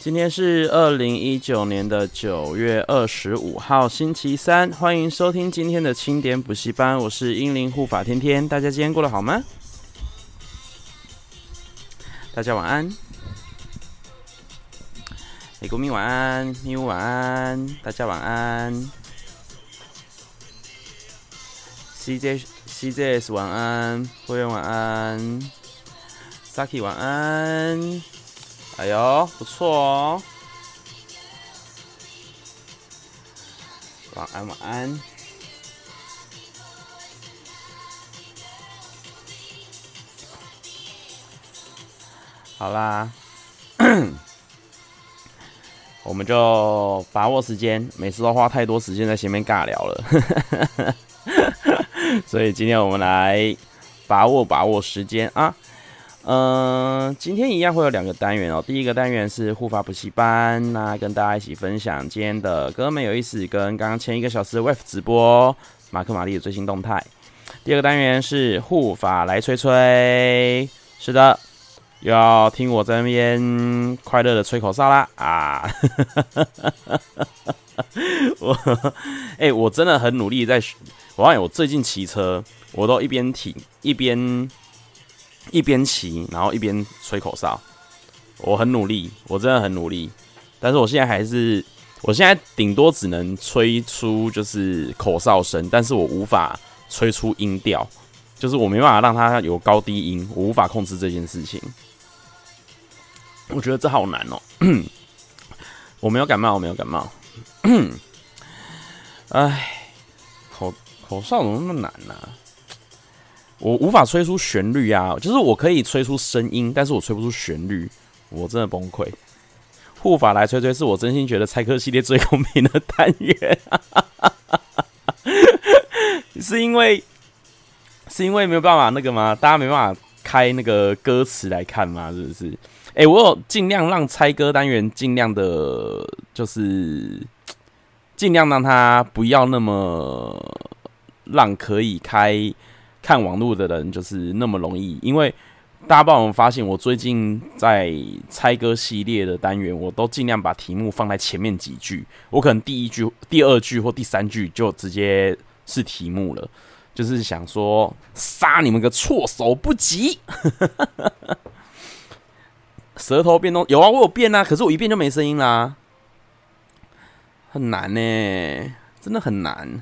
今天是二零一九年的九月二十五号，星期三。欢迎收听今天的清点补习班，我是英灵护法天天。大家今天过得好吗？大家晚安。美国明晚安，咪乌晚安，大家晚安。CJ CJS 晚安，会员晚安，Saki 晚安。哎呦，不错哦！晚安，晚安。好啦，我们就把握时间，每次都花太多时间在前面尬聊了，所以今天我们来把握把握时间啊。嗯，今天一样会有两个单元哦。第一个单元是护法补习班，那跟大家一起分享今天的歌没有意思，跟刚刚前一个小时的 WAV 直播马克玛丽的最新动态。第二个单元是护法来吹吹，是的，又要听我在那边快乐的吹口哨啦啊！我哎、我真的很努力在，我发现我最近骑车，我都一边停一边。一边骑，然后一边吹口哨，我很努力，我真的很努力，但是我现在还是，我现在顶多只能吹出就是口哨声，但是我无法吹出音调，就是我没办法让它有高低音，我无法控制这件事情。我觉得这好难哦。我没有感冒，我没有感冒。哎，口口哨怎么那么难呢、我无法吹出旋律啊，就是我可以吹出声音，但是我吹不出旋律，我真的崩溃。护法来吹吹，是我真心觉得猜歌系列最公平的单元，是因为是因为没有办法那个吗？大家没办法开那个歌词来看吗？是不是？哎、我有尽量让猜歌单元尽量的，就是尽量让它不要那么让可以开。看网络的人就是那么容易，因为大家帮我们发现，我最近在猜歌系列的单元，我都尽量把题目放在前面几句，我可能第一句、第二句或第三句就直接是题目了，就是想说杀你们个措手不及，舌头变动有啊，我有变啊，可是我一变就没声音啦，很难呢、真的很难。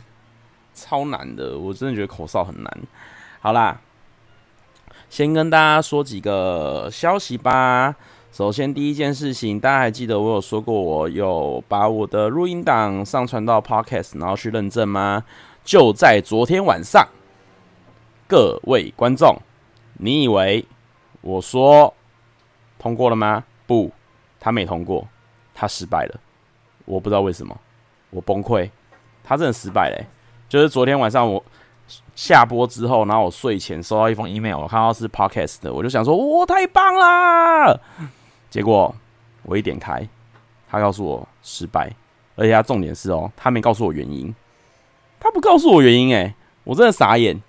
超难的，我真的觉得口哨很难。好啦，先跟大家说几个消息吧。首先，第一件事情，大家还记得我有说过，我有把我的录音档上传到 Podcast，然后去认证吗？就在昨天晚上，各位观众，你以为我说通过了吗？不，他没通过，他失败了。我不知道为什么，我崩溃，他真的失败了。就是昨天晚上我下播之后，然后我睡前收到一封 email，我看到是 podcast 的，我就想说，哇，太棒了！结果我一点开，他告诉我失败，而且他重点是哦，他没告诉我原因，他不告诉我原因，诶，我真的傻眼，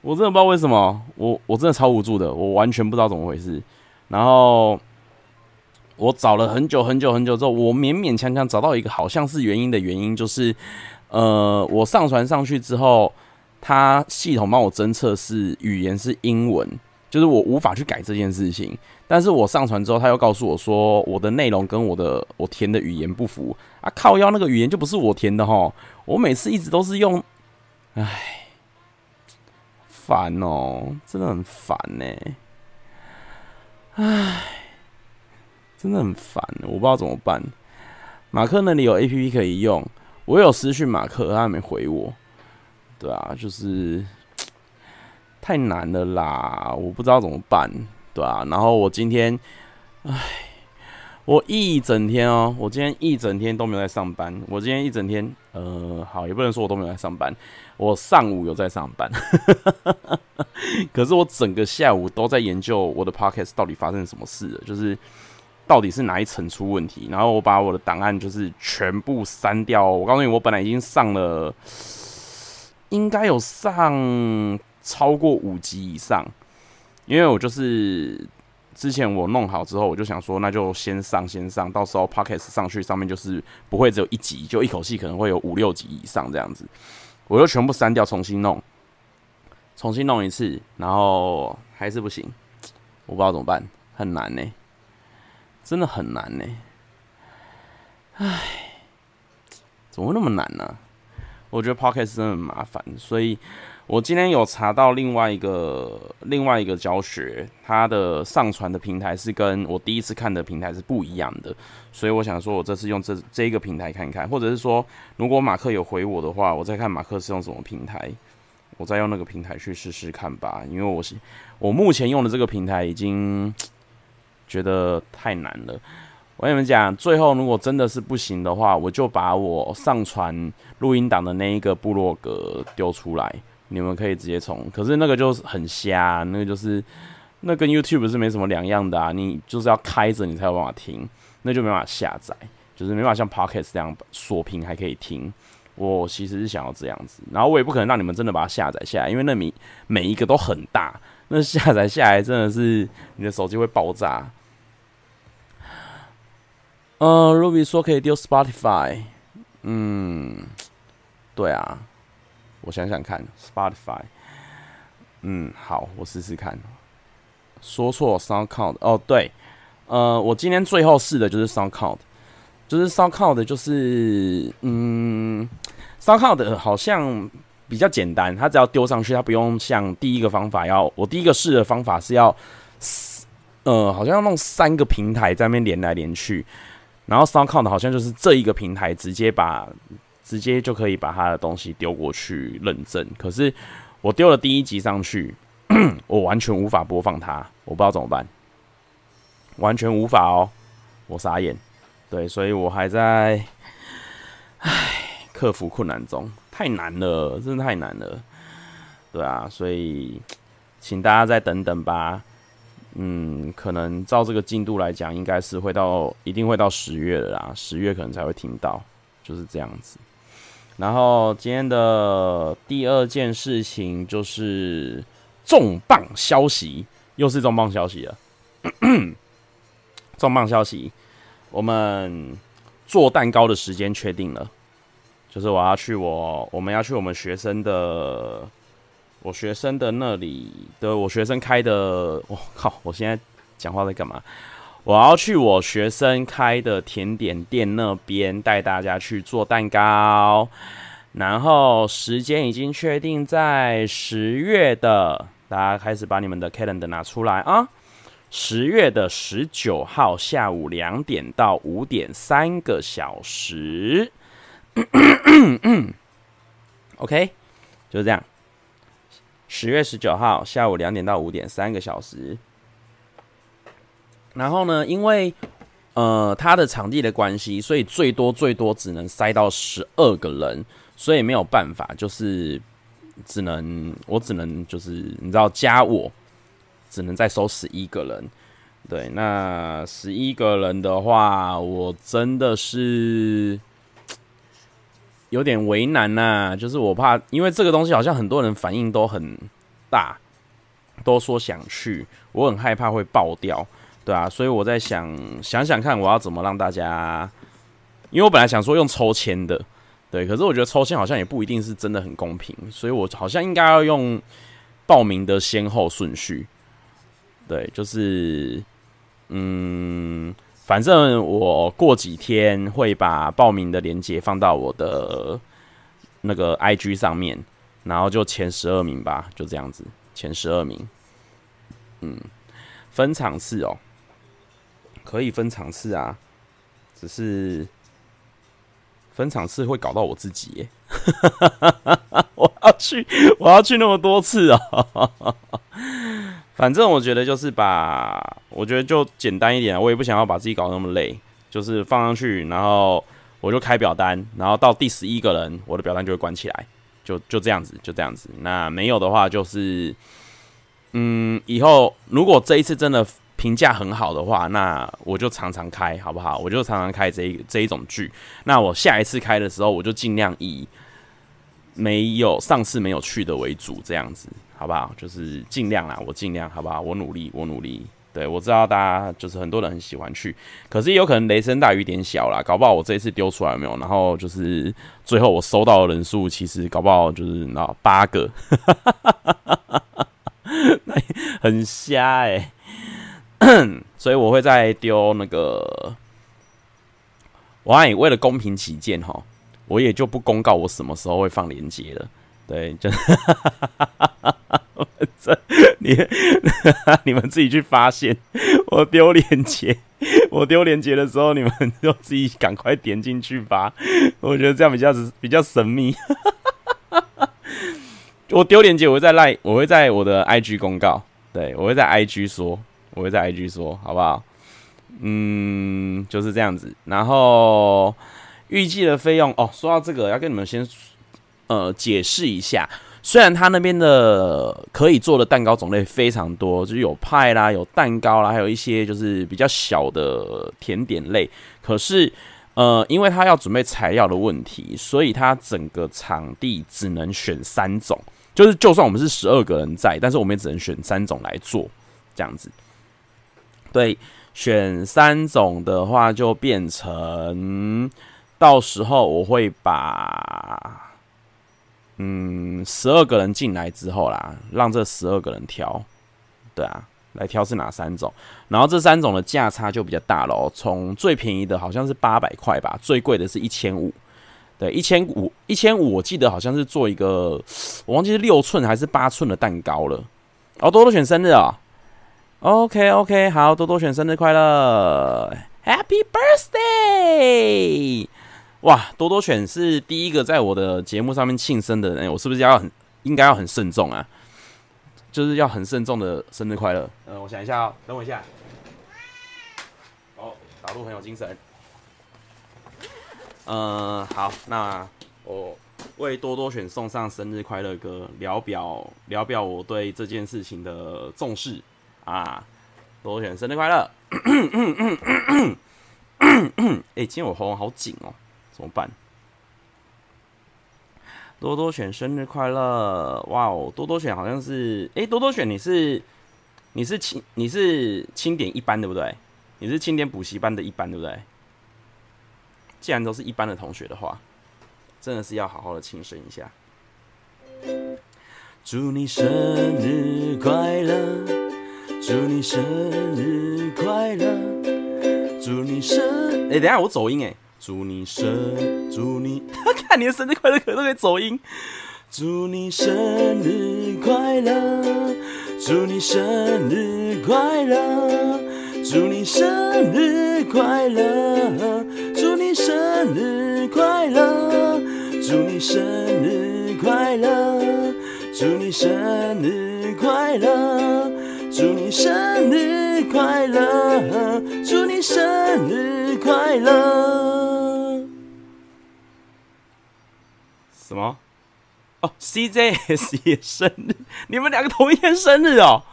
我真的不知道为什么，我我真的超无助的，我完全不知道怎么回事。然后我找了很久很久很久之后，我勉勉强强找到一个好像是原因的原因，就是。呃，我上传上去之后，它系统帮我侦测是语言是英文，就是我无法去改这件事情。但是我上传之后，他又告诉我说，我的内容跟我的我填的语言不符啊！靠腰那个语言就不是我填的齁，我每次一直都是用，唉，烦哦，真的很烦呢，唉，真的很烦，我不知道怎么办。马克那里有 APP 可以用。我有私讯马克，他还没回我。对啊，就是 太难了啦，我不知道怎么办。对啊，然后我今天，唉，我一整天哦，我今天一整天都没有在上班。我今天一整天，呃，好，也不能说我都没有在上班。我上午有在上班，可是我整个下午都在研究我的 podcast 到底发生什么事了，就是。到底是哪一层出问题？然后我把我的档案就是全部删掉。我告诉你，我本来已经上了，应该有上超过五级以上，因为我就是之前我弄好之后，我就想说，那就先上先上，到时候 Pocket 上去，上面就是不会只有一集，就一口气可能会有五六集以上这样子，我就全部删掉，重新弄，重新弄一次，然后还是不行，我不知道怎么办，很难呢，真的很难呢，唉，怎么会那么难呢？我觉得 Podcast 真的很麻烦，所以。我今天有查到另外一个另外一个教学，它的上传的平台是跟我第一次看的平台是不一样的，所以我想说，我这次用这这一个平台看看，或者是说，如果马克有回我的话，我再看马克是用什么平台，我再用那个平台去试试看吧。因为我是我目前用的这个平台已经觉得太难了。我跟你们讲，最后如果真的是不行的话，我就把我上传录音档的那一个部落格丢出来。你们可以直接从，可是那个就是很瞎，那个就是那跟 YouTube 是没什么两样的啊。你就是要开着你才有办法听，那就没办法下载，就是没办法像 Podcast 这样锁屏还可以听。我其实是想要这样子，然后我也不可能让你们真的把它下载下来，因为那每每一个都很大，那下载下来真的是你的手机会爆炸。呃，Ruby 说可以丢 Spotify，嗯，对啊。我想想看，Spotify，嗯，好，我试试看。说错，SoundCloud，哦，对，呃，我今天最后试的就是 SoundCloud，就是 SoundCloud，就是，嗯，SoundCloud 好像比较简单，它只要丢上去，它不用像第一个方法要，我第一个试的方法是要，呃，好像要弄三个平台在那边连来连去，然后 SoundCloud 好像就是这一个平台直接把。直接就可以把他的东西丢过去认证，可是我丢了第一集上去，我完全无法播放它，我不知道怎么办，完全无法哦，我傻眼，对，所以我还在，唉，克服困难中，太难了，真的太难了，对啊，所以请大家再等等吧，嗯，可能照这个进度来讲，应该是会到，一定会到十月了啦，十月可能才会听到，就是这样子。然后今天的第二件事情就是重磅消息，又是重磅消息了。重磅消息，我们做蛋糕的时间确定了，就是我要去我我们要去我们学生的我学生的那里的我学生开的，我靠！我现在讲话在干嘛？我要去我学生开的甜点店那边带大家去做蛋糕，然后时间已经确定在十月的，大家开始把你们的 calendar 拿出来啊！十月的十九号下午两点到五点，三个小时。OK，就这样。十月十九号下午两点到五点，三个小时。然后呢，因为呃他的场地的关系，所以最多最多只能塞到十二个人，所以没有办法，就是只能我只能就是你知道加我，只能再收十一个人。对，那十一个人的话，我真的是有点为难呐、就是我怕，因为这个东西好像很多人反应都很大，都说想去，我很害怕会爆掉。对啊，所以我在想想想看，我要怎么让大家，因为我本来想说用抽签的，对，可是我觉得抽签好像也不一定是真的很公平，所以我好像应该要用报名的先后顺序，对，就是，嗯，反正我过几天会把报名的链接放到我的那个 IG 上面，然后就前十二名吧，就这样子，前十二名，嗯，分场次哦。可以分场次啊，只是分场次会搞到我自己耶。我要去，我要去那么多次哦。反正我觉得就是把，我觉得就简单一点，我也不想要把自己搞那么累，就是放上去，然后我就开表单，然后到第十一个人，我的表单就会关起来，就就这样子，就这样子。那没有的话，就是嗯，以后如果这一次真的。评价很好的话，那我就常常开，好不好？我就常常开这一这一种剧。那我下一次开的时候，我就尽量以没有上次没有去的为主，这样子，好不好？就是尽量啦，我尽量，好不好？我努力，我努力，对，我知道大家就是很多人很喜欢去，可是也有可能雷声大雨点小啦，搞不好我这一次丢出来没有，然后就是最后我收到的人数其实搞不好就是那八个，那很瞎哎、所以我会再丢那个，我还为了公平起见哈，我也就不公告我什么时候会放链接了，对，就。这 你 你们自己去发现，我丢链接，我丢链接的时候，你们就自己赶快点进去吧。我觉得这样比较比较神秘。我丢链接，我会在赖，我会在我的 IG 公告，对，我会在 IG 说，我会在 IG 说，好不好？嗯，就是这样子。然后预计的费用哦，说到这个，要跟你们先呃解释一下。虽然他那边的可以做的蛋糕种类非常多，就是有派啦，有蛋糕啦，还有一些就是比较小的甜点类。可是，呃，因为他要准备材料的问题，所以他整个场地只能选三种。就是就算我们是十二个人在，但是我们也只能选三种来做，这样子。对，选三种的话，就变成到时候我会把。嗯，十二个人进来之后啦，让这十二个人挑，对啊，来挑是哪三种，然后这三种的价差就比较大咯，从最便宜的好像是八百块吧，最贵的是一千五，对，一千五，一千五，我记得好像是做一个，我忘记是六寸还是八寸的蛋糕了。哦，多多选生日啊，OK OK，好，多多选生日快乐，Happy Birthday！哇，多多选是第一个在我的节目上面庆生的人，我是不是要很应该要很慎重啊？就是要很慎重的生日快乐。嗯、我想一下哦，等我一下。哦，打赌很有精神。嗯、好，那我为多多选送上生日快乐歌，聊表聊表我对这件事情的重视啊。多多选生日快乐。哎、欸，今天我喉咙好紧哦。怎么办？多多选生日快乐！哇哦，多多选好像是哎、多多选你是你是清你是清点一班对不对？你是清点补习班的一班对不对？既然都是一班的同学的话，真的是要好好的庆生一下。祝你生日快乐！祝你生日快乐！祝你生哎、等下我走音哎。祝你生，祝你，看你的生日快乐可都可以走音。祝你生日快乐，祝你生日快乐，祝你生日快乐，祝你生日快乐，祝你生日快乐，祝你生日快乐，祝你生日快乐，祝你生日快乐。什么？哦，CJS 也生日，你们两个同一天生日哦！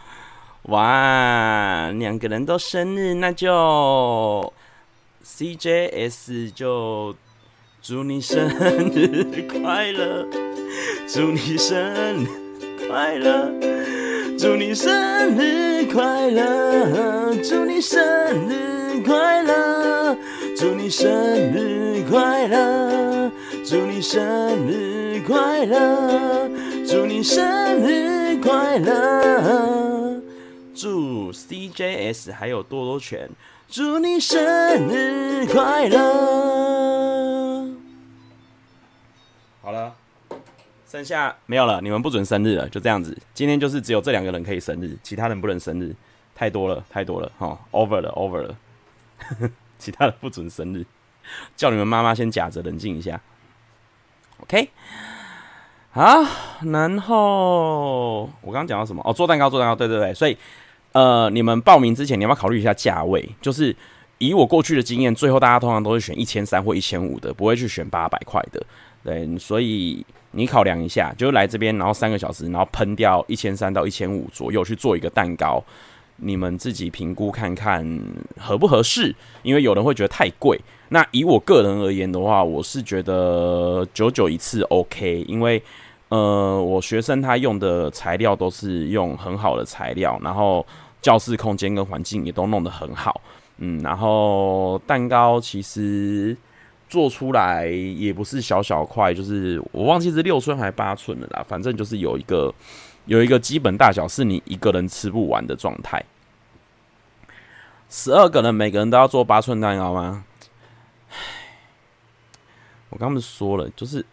哇，两个人都生日，那就 CJS 就 祝你生日快乐，祝你生日快乐，祝你生日快乐，祝你生日快乐，祝你生日快乐。祝你生日快乐！祝你生日快乐！祝 CJS 还有多多犬，祝你生日快乐！好了，剩下没有了，你们不准生日了，就这样子。今天就是只有这两个人可以生日，其他人不能生日，太多了，太多了，哈，over 了，over 了，其他的不准生日，叫你们妈妈先假着冷静一下。OK，好，然后我刚刚讲到什么？哦，做蛋糕，做蛋糕，对对对。所以，呃，你们报名之前，你要不要考虑一下价位？就是以我过去的经验，最后大家通常都是选一千三或一千五的，不会去选八百块的。对，所以你考量一下，就是来这边，然后三个小时，然后喷掉一千三到一千五左右去做一个蛋糕。你们自己评估看看合不合适，因为有人会觉得太贵。那以我个人而言的话，我是觉得九九一次 OK，因为呃，我学生他用的材料都是用很好的材料，然后教室空间跟环境也都弄得很好，嗯，然后蛋糕其实做出来也不是小小块，就是我忘记是六寸还是八寸的啦，反正就是有一个有一个基本大小是你一个人吃不完的状态。十二个人每个人都要做八寸蛋糕吗？我刚刚不是说了，就是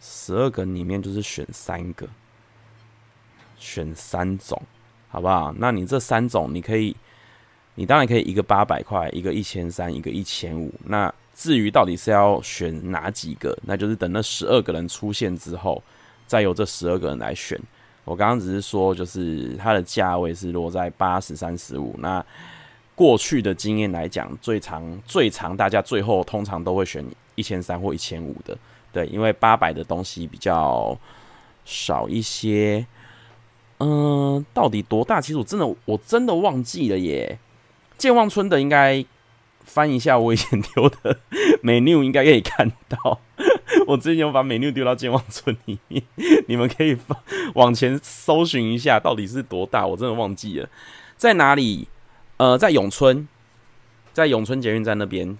十二个里面就是选三个，选三种，好不好？那你这三种你可以，你当然可以一个八百块，一个一千三，一个一千五。那至于到底是要选哪几个，那就是等那十二个人出现之后，再由这十二个人来选。我刚刚只是说，就是它的价位是落在八十三十五。那过去的经验来讲，最长最长，大家最后通常都会选一千三或一千五的，对，因为八百的东西比较少一些。嗯，到底多大？其实我真的我真的忘记了耶。健忘村的应该翻一下我以前丢的 menu，应该可以看到。我之前有把 menu 丢到健忘村里面，你们可以往前搜寻一下，到底是多大？我真的忘记了，在哪里？呃，在永春，在永春捷运站那边，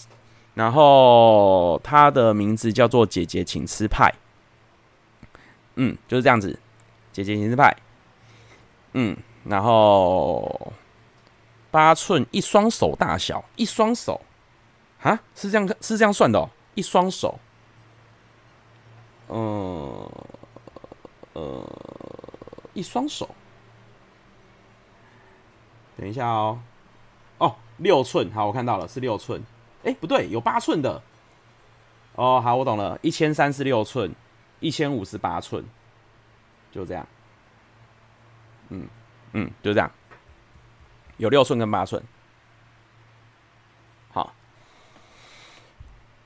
然后他的名字叫做“姐姐请吃派”，嗯，就是这样子，“姐姐请吃派”，嗯，然后八寸一双手大小，一双手，啊，是这样，是这样算的哦，一双手，嗯，呃，一双手，等一下哦。哦，六寸，好，我看到了，是六寸。哎，不对，有八寸的。哦，好，我懂了，一千三是六寸，一千五是八寸，就这样。嗯嗯，就这样，有六寸跟八寸。好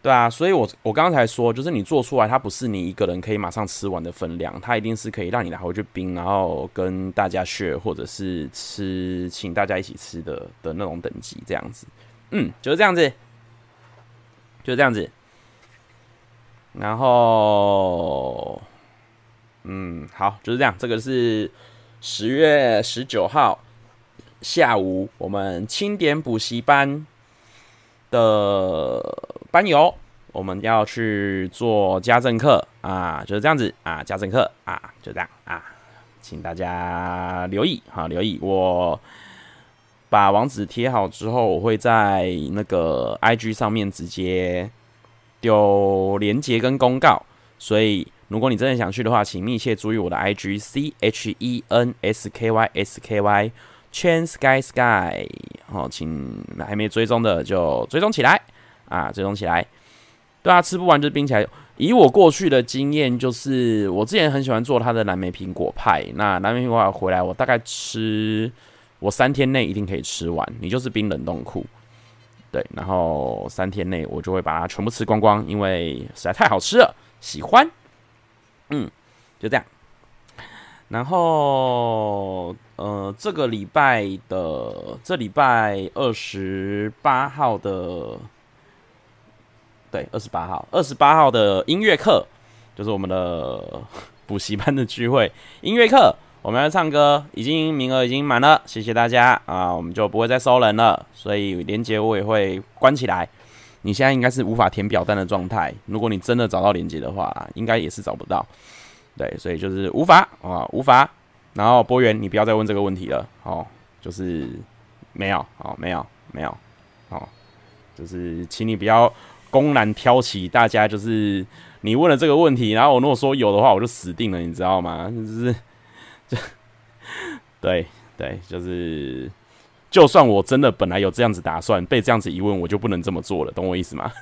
对啊，所以我我刚才说，就是你做出来，它不是你一个人可以马上吃完的分量，它一定是可以让你拿回去冰，然后跟大家学或者是吃，请大家一起吃的的那种等级，这样子。嗯，就是这样子，就这样子。然后，嗯，好，就是这样。这个是十月十九号下午，我们清点补习班的。班友，我们要去做家政课啊，就是这样子啊，家政课啊，就这样啊，请大家留意好，留意。我把网址贴好之后，我会在那个 IG 上面直接丢连接跟公告，所以如果你真的想去的话，请密切注意我的 IG C H E N S K Y S K Y Chen Sky Sky，好，请还没追踪的就追踪起来。啊，追踪起来，对啊，吃不完就冰起来。以我过去的经验，就是我之前很喜欢做它的蓝莓苹果派。那蓝莓苹果派回来，我大概吃，我三天内一定可以吃完。你就是冰冷冻库，对，然后三天内我就会把它全部吃光光，因为实在太好吃了，喜欢。嗯，就这样。然后，呃，这个礼拜的这礼拜二十八号的。对，二十八号，二十八号的音乐课就是我们的补习班的聚会。音乐课我们要唱歌，已经名额已经满了，谢谢大家啊，我们就不会再收人了。所以连结我也会关起来。你现在应该是无法填表单的状态，如果你真的找到连接的话，应该也是找不到。对，所以就是无法啊，无法。然后波源，你不要再问这个问题了。哦，就是没有，哦，没有，没有，哦，就是请你不要。公然挑起大家，就是你问了这个问题，然后我如果说有的话，我就死定了，你知道吗？就是，对对，就是，就算我真的本来有这样子打算，被这样子一问，我就不能这么做了，懂我意思吗？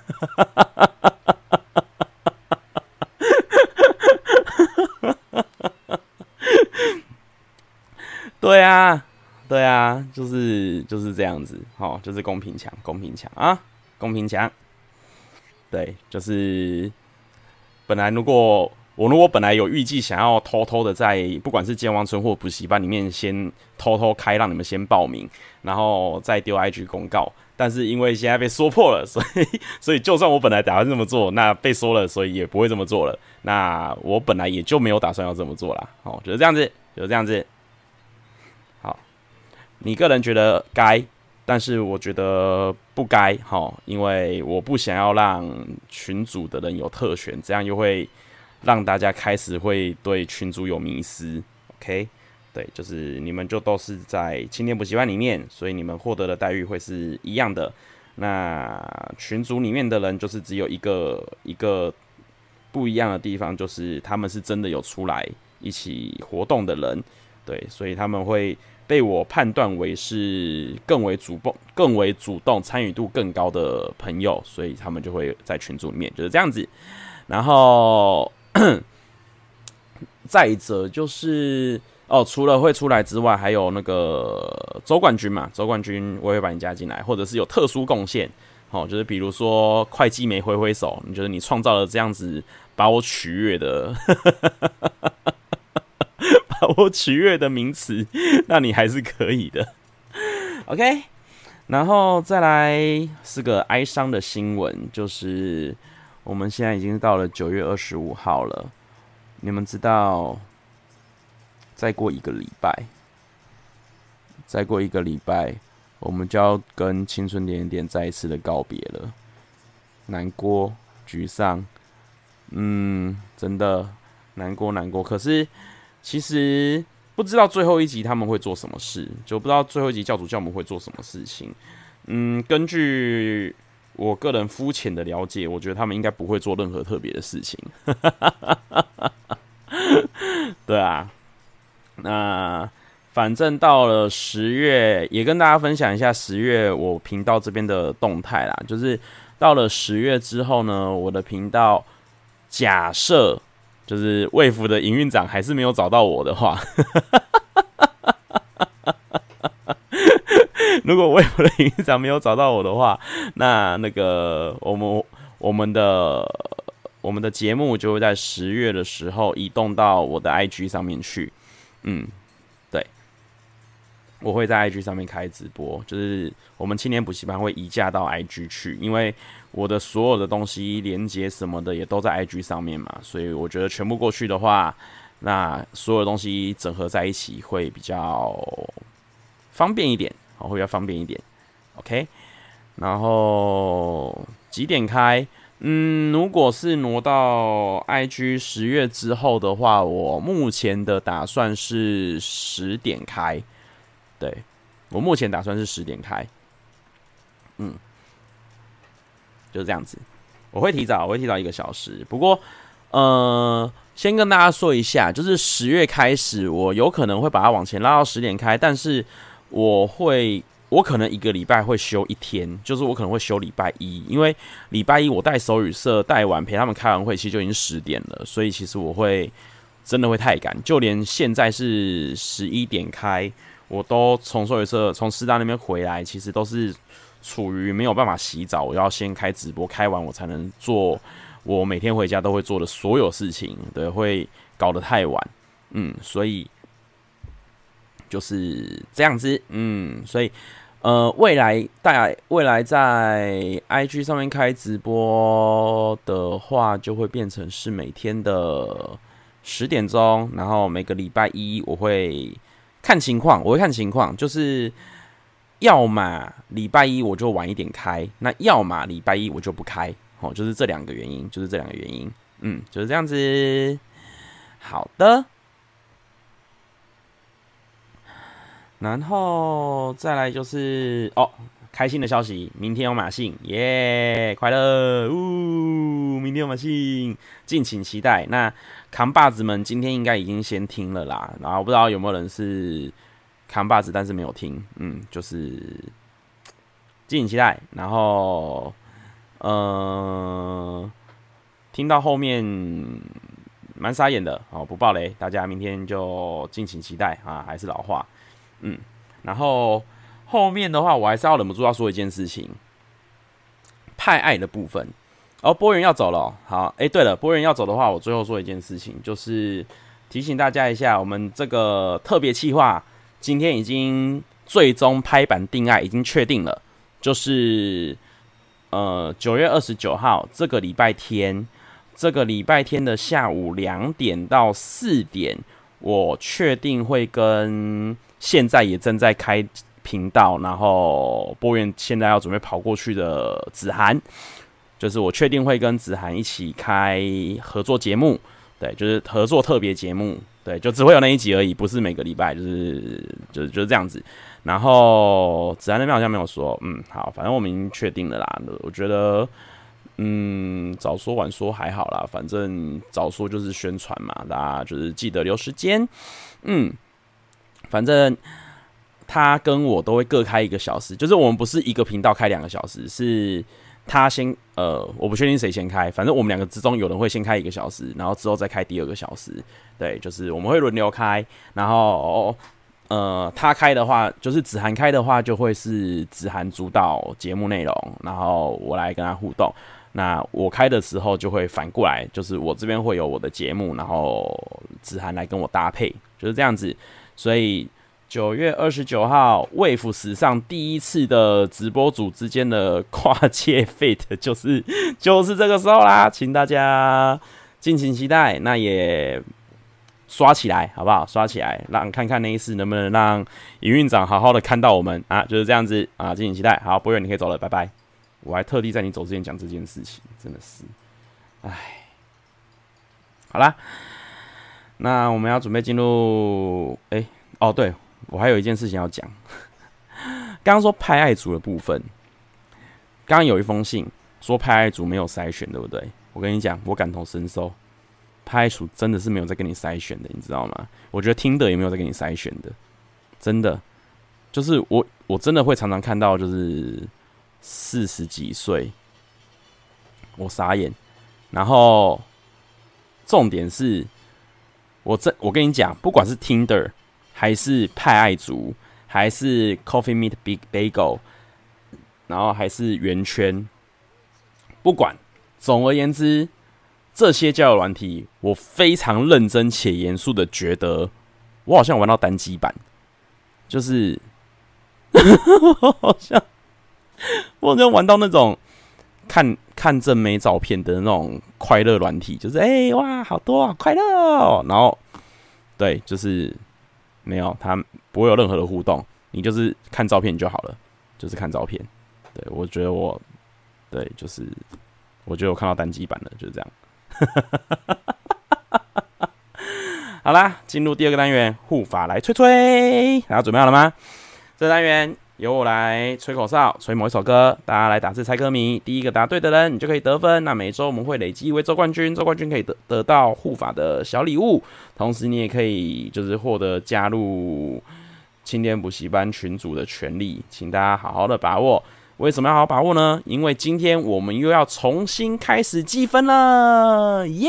对啊，对啊，就是就是这样子，好，就是公平墙，公平墙啊，公平墙。对，就是本来如果我如果本来有预计想要偷偷的在不管是健忘村或补习班里面先偷偷开，让你们先报名，然后再丢 IG 公告，但是因为现在被说破了，所以所以就算我本来打算这么做，那被说了，所以也不会这么做了。那我本来也就没有打算要这么做啦。哦，就是这样子，就是这样子。好，你个人觉得该，但是我觉得不该，齁，因为我不想要让群组的人有特权，这样又会让大家开始会对群主有迷思。OK，对，就是你们就都是在青年补习班里面，所以你们获得的待遇会是一样的。那群组里面的人就是只有一个一个不一样的地方，就是他们是真的有出来一起活动的人，对，所以他们会被我判断为是更为主动、更为主动、参与度更高的朋友，所以他们就会在群组里面就是这样子。然后 再者就是。哦，除了会出来之外，还有那个周冠军嘛，周冠军我也会把你加进来，或者是有特殊贡献，哦，就是比如说会计没挥挥手，你觉得你创造了这样子把我取悦的，把我取悦的名词，那你还是可以的。OK，然后再来是个哀伤的新闻，就是我们现在已经到了九月二十五号了，你们知道？再过一个礼拜，再过一个礼拜，我们就要跟青春点点再一次的告别了。难过、沮丧，嗯，真的难过难过。可是其实不知道最后一集他们会做什么事，就不知道最后一集教主教母会做什么事情。嗯，根据我个人肤浅的了解，我觉得他们应该不会做任何特别的事情。对啊。那反正到了十月，也跟大家分享一下十月我频道这边的动态啦。就是到了十月之后呢，我的频道假设就是魏福的营运长还是没有找到我的话，如果卫福的营运长没有找到我的话，那那个我们我们的我们的节目就会在十月的时候移动到我的 IG 上面去。嗯，对，我会在 IG 上面开直播，就是我们青年补习班会移驾到 IG 去，因为我的所有的东西连接什么的也都在 IG 上面嘛，所以我觉得全部过去的话，那所有东西整合在一起会比较方便一点，好，会比较方便一点，OK，然后几点开？嗯，如果是挪到 IG 十月之后的话，我目前的打算是十点开。对，我目前打算是十点开。嗯，就是这样子。我会提早，我会提早一个小时。不过，呃，先跟大家说一下，就是十月开始，我有可能会把它往前拉到十点开，但是我会。我可能一个礼拜会休一天，就是我可能会休礼拜一，因为礼拜一我带手语社带完陪他们开完会，其实就已经十点了，所以其实我会真的会太赶，就连现在是十一点开，我都从手语社从师大那边回来，其实都是处于没有办法洗澡，我要先开直播，开完我才能做我每天回家都会做的所有事情，对，会搞得太晚，嗯，所以就是这样子，嗯，所以。呃，未来带未来在 IG 上面开直播的话，就会变成是每天的十点钟，然后每个礼拜一我会看情况，我会看情况，就是要么礼拜一我就晚一点开，那要么礼拜一我就不开，哦，就是这两个原因，就是这两个原因，嗯，就是这样子，好的。然后再来就是哦，开心的消息，明天有马信，耶，快乐，呜，明天有马信，敬请期待。那扛把子们今天应该已经先听了啦，然后不知道有没有人是扛把子，但是没有听，嗯，就是敬请期待。然后，呃，听到后面蛮傻眼的，哦，不爆雷，大家明天就敬请期待啊，还是老话。嗯，然后后面的话，我还是要忍不住要说一件事情，派爱的部分。哦，波源要走了，好，哎，对了，波源要走的话，我最后说一件事情，就是提醒大家一下，我们这个特别企划今天已经最终拍板定案，已经确定了，就是呃九月二十九号这个礼拜天，这个礼拜天的下午两点到四点，我确定会跟。现在也正在开频道，然后播员现在要准备跑过去的子涵，就是我确定会跟子涵一起开合作节目，对，就是合作特别节目，对，就只会有那一集而已，不是每个礼拜，就是就是就是这样子。然后子涵那边好像没有说，嗯，好，反正我们已经确定了啦。我觉得，嗯，早说晚说还好啦，反正早说就是宣传嘛，大家就是记得留时间，嗯。反正他跟我都会各开一个小时，就是我们不是一个频道开两个小时，是他先呃，我不确定谁先开，反正我们两个之中有人会先开一个小时，然后之后再开第二个小时，对，就是我们会轮流开，然后呃，他开的话就是子涵开的话，就会是子涵主导节目内容，然后我来跟他互动。那我开的时候就会反过来，就是我这边会有我的节目，然后子涵来跟我搭配，就是这样子。所以九月二十九号，Wave 史上第一次的直播组之间的跨界 Fight 就是就是这个时候啦，请大家敬请期待。那也刷起来好不好？刷起来，让看看那一次能不能让营运长好好的看到我们啊，就是这样子啊，敬请期待。好，博远你可以走了，拜拜。我还特地在你走之前讲这件事情，真的是，唉，好啦。那我们要准备进入，哎、哦，对，我还有一件事情要讲。刚刚说派爱组的部分，刚刚有一封信说派爱组没有筛选，对不对？我跟你讲，我感同身受，派爱组真的是没有在跟你筛选的，你知道吗？我觉得听的也没有在跟你筛选的，真的，就是我我真的会常常看到，就是四十几岁，我傻眼。然后重点是。我这我跟你讲，不管是 Tinder 还是派爱族，还是 Coffee Meet Big Bagel，然后还是圆圈，不管，总而言之，这些交友软体，我非常认真且严肃的觉得，我好像玩到单机版，就是，我好像，我好像玩到那种看看正妹照片的那种。快乐软体就是哎、哇，好多啊，快乐哦。然后对，就是没有，他不会有任何的互动，你就是看照片就好了，就是看照片。对，我觉得我对，就是我觉得我看到单机版了，就是这样。好啦，进入第二个单元，护法来吹吹，大家准备好了吗？这单元。由我来吹口哨，吹某一首歌，大家来打字猜歌名。第一个答对的人，你就可以得分。那每周我们会累积一位周冠军，周冠军可以得得到护法的小礼物，同时你也可以就是获得加入青年补习班群组的权利，请大家好好的把握。为什么要好好把握呢？因为今天我们又要重新开始计分了，耶！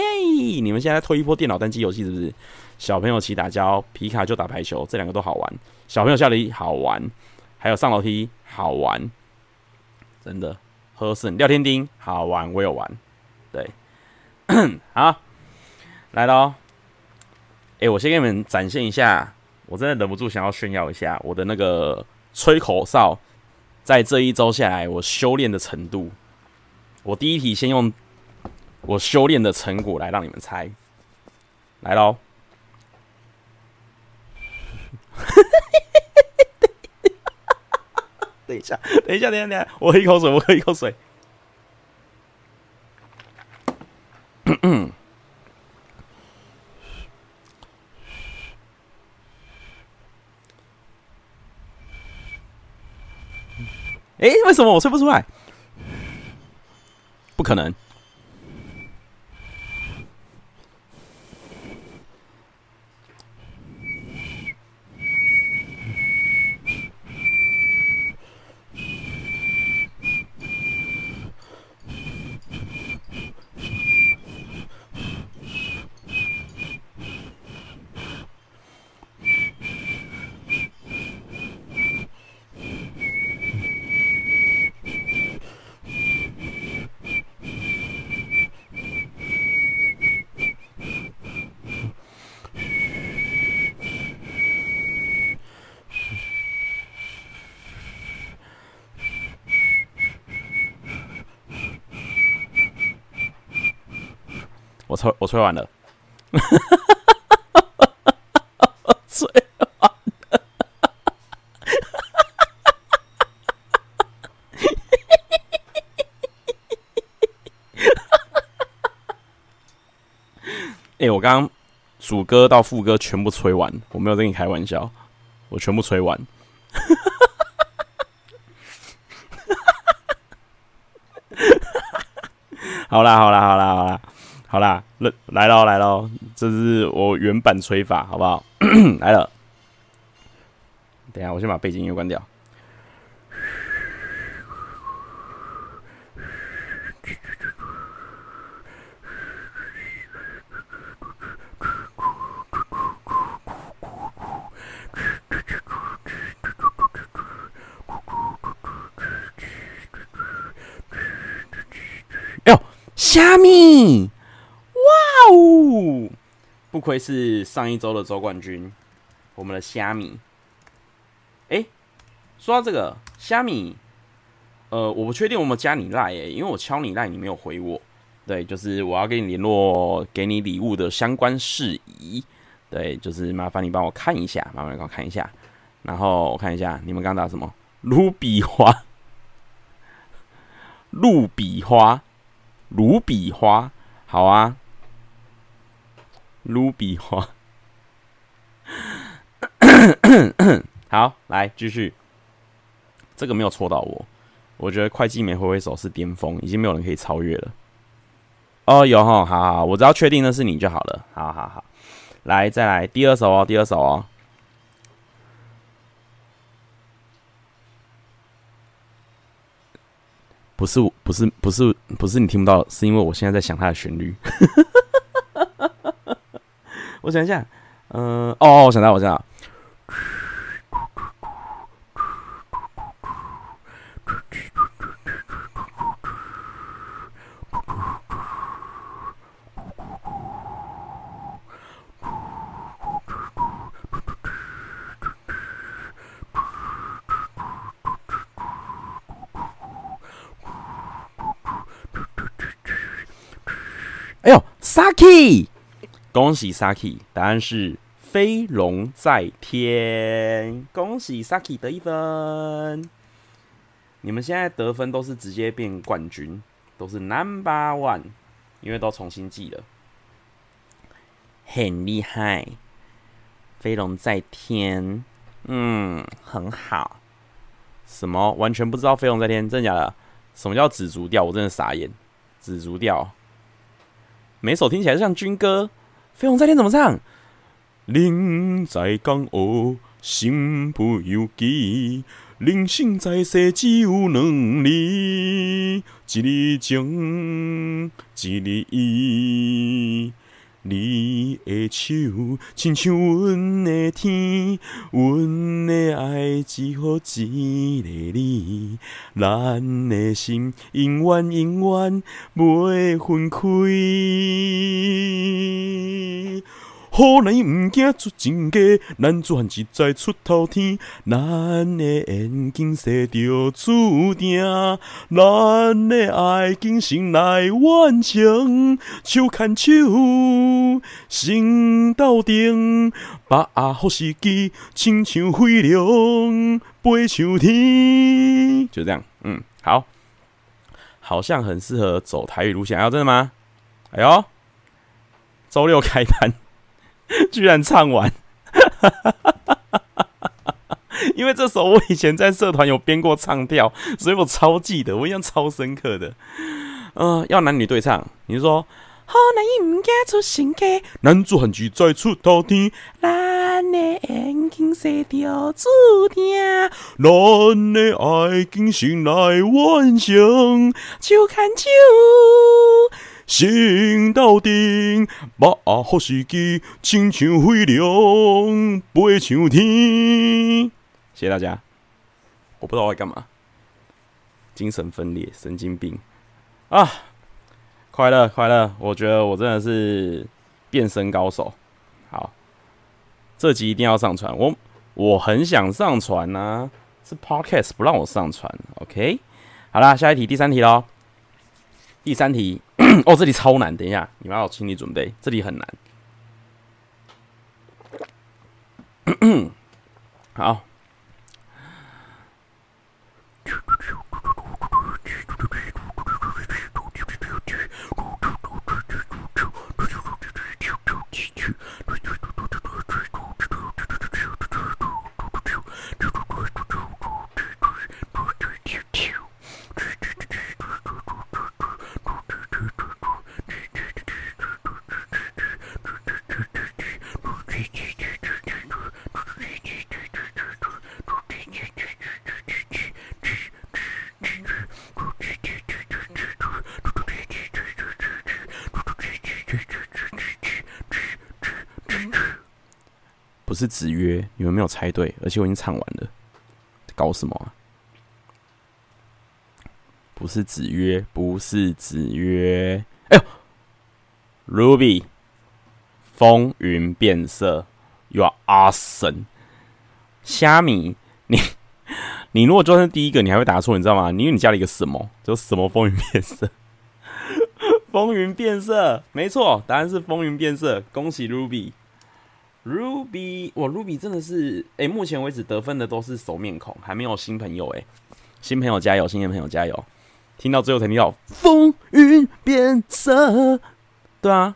你们现在推一波电脑单机游戏是不是？小朋友齐打胶，皮卡就打排球，这两个都好玩。小朋友笑里好玩。还有上楼梯好玩，真的。喝胜廖天丁好玩，我有玩。对，好，来喽。哎、我先给你们展现一下，我真的忍不住想要炫耀一下我的那个吹口哨，在这一周下来我修炼的程度。我第一题先用我修炼的成果来让你们猜，来喽。等一下，等一下，等一下，等一下，我喝一口水，我喝一口水。哎，为什么我吹不出来？不可能。我我吹完了，哈哈哈，我刚刚主歌到副歌全部吹完，我没有跟你开玩笑，我全部吹完。好啦好啦好啦好啦。好啦，来来喽，来喽，这是我原版吹法，好不好？来了，等一下，我先把背景音乐关掉。虾米，不愧是上一周的周冠军，我们的虾米。哎、说到这个虾米，呃，我不确定我有没有加你赖，因为我敲你赖，你没有回我。对，就是我要跟你联络，给你礼物的相关事宜。对，就是麻烦你帮我看一下，麻烦你帮我看一下。然后我看一下，你们刚打什么？卢比花，卢比花。卢比花，好啊，卢比花，好，来继续。这个没有戳到我，我觉得会计没挥挥手是巅峰，已经没有人可以超越了。哦，有哈，好好，我只要确定那是你就好了。好好好，来再来第二首哦，第二首哦。不是，不是，不是，不是你听不到，是因为我现在在想它的旋律。我想一下，嗯、呃，哦，我想到，我想到。哎呦，Saki，恭喜 Saki，答案是飞龙在天，恭喜 Saki 得一分。你们现在得分都是直接变冠军，都是 Number One，因为都重新记了，很厉害。飞龙在天，嗯，很好。什么？完全不知道飞龙在天，真的假的？什么叫紫竹调？我真的傻眼，紫竹调。每首听起来像军歌，飞鸿在天怎么唱？人在江湖，身不由己。人生在世只有两字，一日情，一日意。你的手，亲像阮的天，阮的爱只好一个你，咱的心永远永远袂分开。好男儿毋惊出真假，男子汉志在出头天。咱的缘今生着注定，咱的爱今生来完成。手牵手，心斗阵，把握好时机，亲像飞龙飞上天。就这样，嗯，好，好像很适合走台语路线。哎呦，真的吗？哎呦，周六开盘。居然唱完，因为这首我以前在社团有编过唱调，所以我超记得，我印象超深刻的。嗯、呃，要男女对唱，你说好男儿毋惊出身家，男子汉志在出头天，咱的缘今生着注定，咱的爱今生来完成，手牵手。心斗阵，把好时机，亲像飞龙飞上天。谢谢大家。我不知道我在干嘛，精神分裂，神经病啊！快乐快乐，我觉得我真的是变身高手。好，这集一定要上传。我我很想上传呐、啊，是 Podcast 不让我上传。OK，好啦，下一题，第三题喽。第三题 哦，这里超难。等一下，你们要有心理准备，这里很难。好。是子曰，你们没有猜对，而且我已经唱完了，搞什么啊？不是子曰，不是子曰，哎呦，Ruby，风云变色，You are awesome，虾米，你你如果就算是第一个，你还会答错，你知道吗？因为你加了一个什么，就什么风云变色。风云变色，没错，答案是风云变色。恭喜 Ruby Ruby，哇，Ruby 真的是，哎、目前为止得分的都是熟面孔，还没有新朋友，哎，新朋友加油，新朋友加油！听到最后才听到风云变色，对啊，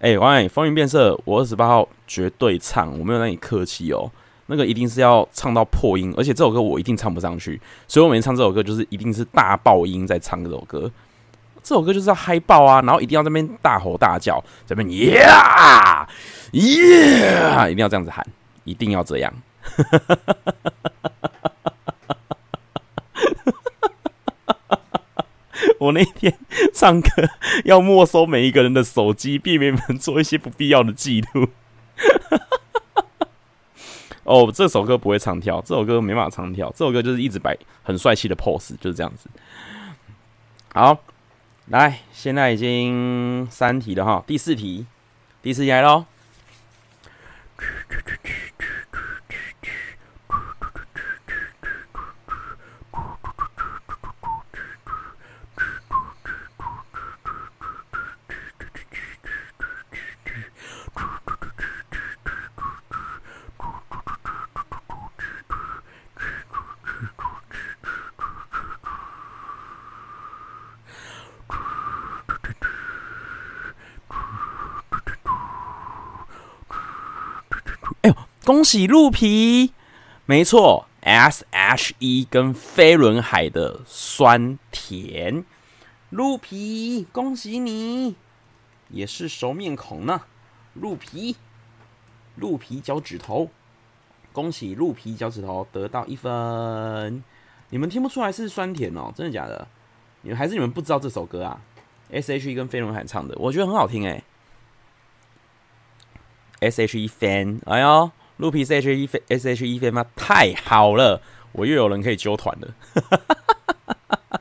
哎、欸，王伟，风云变色，我二十八号绝对唱，我没有让你客气哦，那个一定是要唱到破音，而且这首歌我一定唱不上去，所以我每次唱这首歌就是一定是大爆音在唱这首歌。这首歌就是要嗨爆啊，然后一定要在那边大吼大叫，在那边耶耶，一定要这样子喊，一定要这样。我那天唱歌要没收每一个人的手机，避免你们做一些不必要的记录。哦，这首歌不会唱跳，这首歌没办法唱跳，这首歌就是一直摆很帅气的 pose，就是这样子。好。来，现在已经三题了哈，第四题，第四题来喽。恭喜鹿皮，没错，S H E 跟飞轮海的酸甜，鹿皮，恭喜你，也是熟面孔呢。鹿皮，鹿皮脚趾头，恭喜鹿皮脚趾头得到一分。你们听不出来是酸甜哦？真的假的？你们还是你们不知道这首歌啊？S H E 跟飞轮海唱的，我觉得很好听哎。S H E fan，哎呦。鹿皮 S H E S H E 飞吗？太好了，我又有人可以揪团了。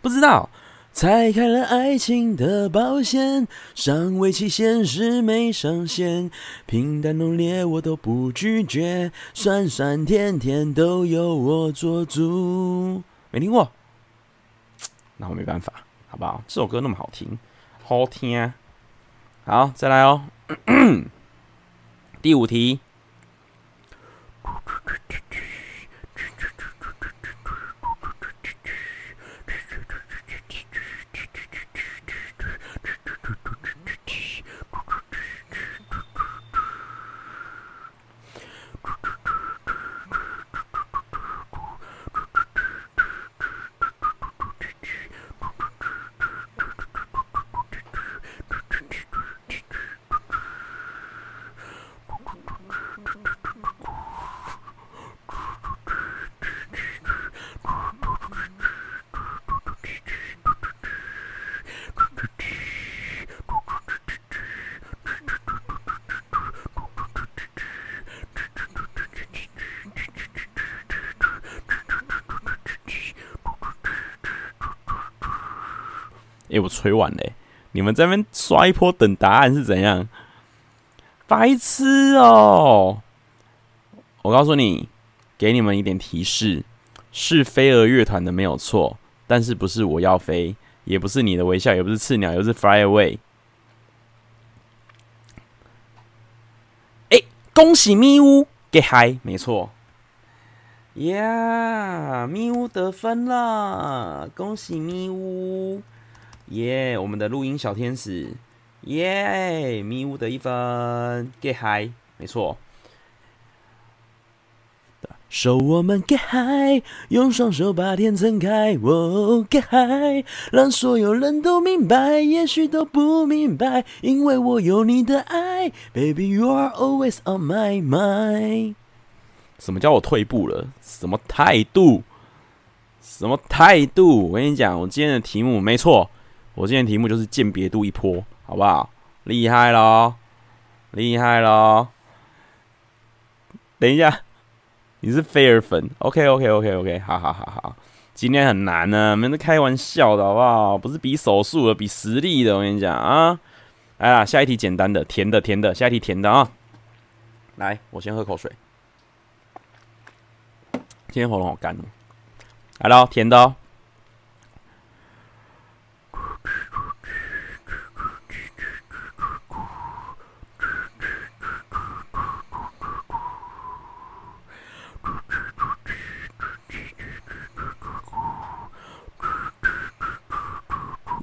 不知道，拆开了爱情的保险，尚未期限时没上限，平淡浓烈我都不拒绝，酸酸甜甜都由我做主。没听过？那我没办法，好不好？这首歌那么好听，好听啊！好，再来哦。第五题。吹完嘞！你们这边刷一波等答案是怎样？白痴哦！我告诉你，给你们一点提示：是飞儿乐团的没有错，但是不是我要飞，也不是你的微笑，也不是刺鸟，也不是 Fly Away。哎、恭喜咪乌 get high，没错。呀，咪乌得分了，恭喜咪乌。耶我们的录音小天使，耶、yeah！咪呜得一分，get high，没错。手我们 get high，用双手把天撑开，哦，get high，让所有人都明白，也许都不明白，因为我有你的爱，baby you are always on my mind。什么叫我退步了？什么态度？什么态度？我跟你讲，我今天的题目没错。我今天题目就是鉴别度一波，好不好？厉害喽，厉害喽！等一下，你是菲尔粉？OK OK OK OK，好好好好，今天很难呢，没得开玩笑的好不好？不是比手速的，比实力的。我跟你讲啊，来啦，下一题简单的，甜的甜的，下一题甜的啊。来，我先喝口水。今天喉咙好干哦。来喽，甜的哦。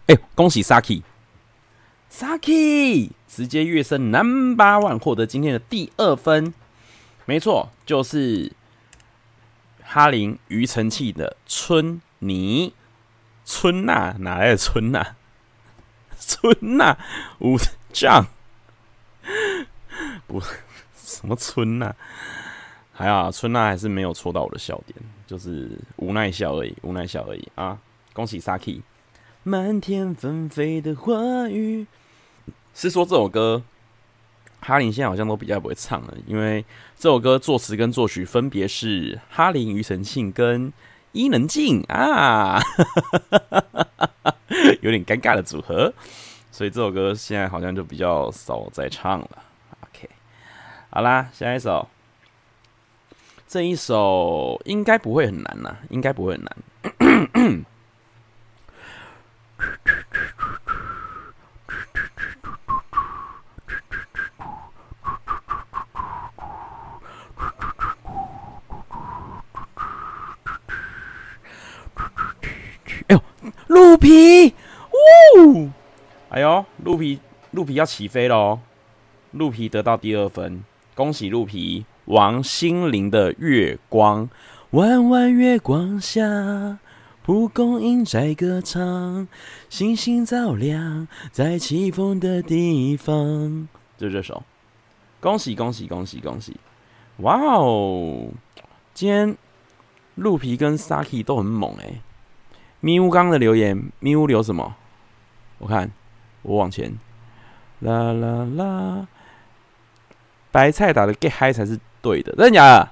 哎，恭喜 Saki，Saki 直接跃升 Number One，获得今天的第二分。没错，就是哈林庾澄庆的春泥，春娜哪来的春娜？春娜五将，不什么春娜？还好，春娜还是没有戳到我的笑点，就是无奈笑而已，无奈笑而已啊！恭喜 Saki。漫天纷飞的花雨，是说这首歌，哈林现在好像都比较不会唱了，因为这首歌作词跟作曲分别是哈林、庾澄庆跟伊能静啊，有点尴尬的组合，所以这首歌现在好像就比较少再唱了。OK，好啦，下一首，这一首应该不会很难呐，应该不会很难。哎呦，鹿皮，呜！哎呦，鹿皮，鹿皮要起飞喽！鹿皮得到第二分，恭喜鹿皮！王心凌的《月光》，弯弯月光下。蒲公英在歌唱，星星照亮在起风的地方。就这首，恭喜恭喜恭喜恭喜！哇哦，今天鹿皮跟 Saki 都很猛诶。咪乌刚的留言，咪乌留什么？我看，我往前，啦啦啦，白菜打的 get high 才是对的，真的假的？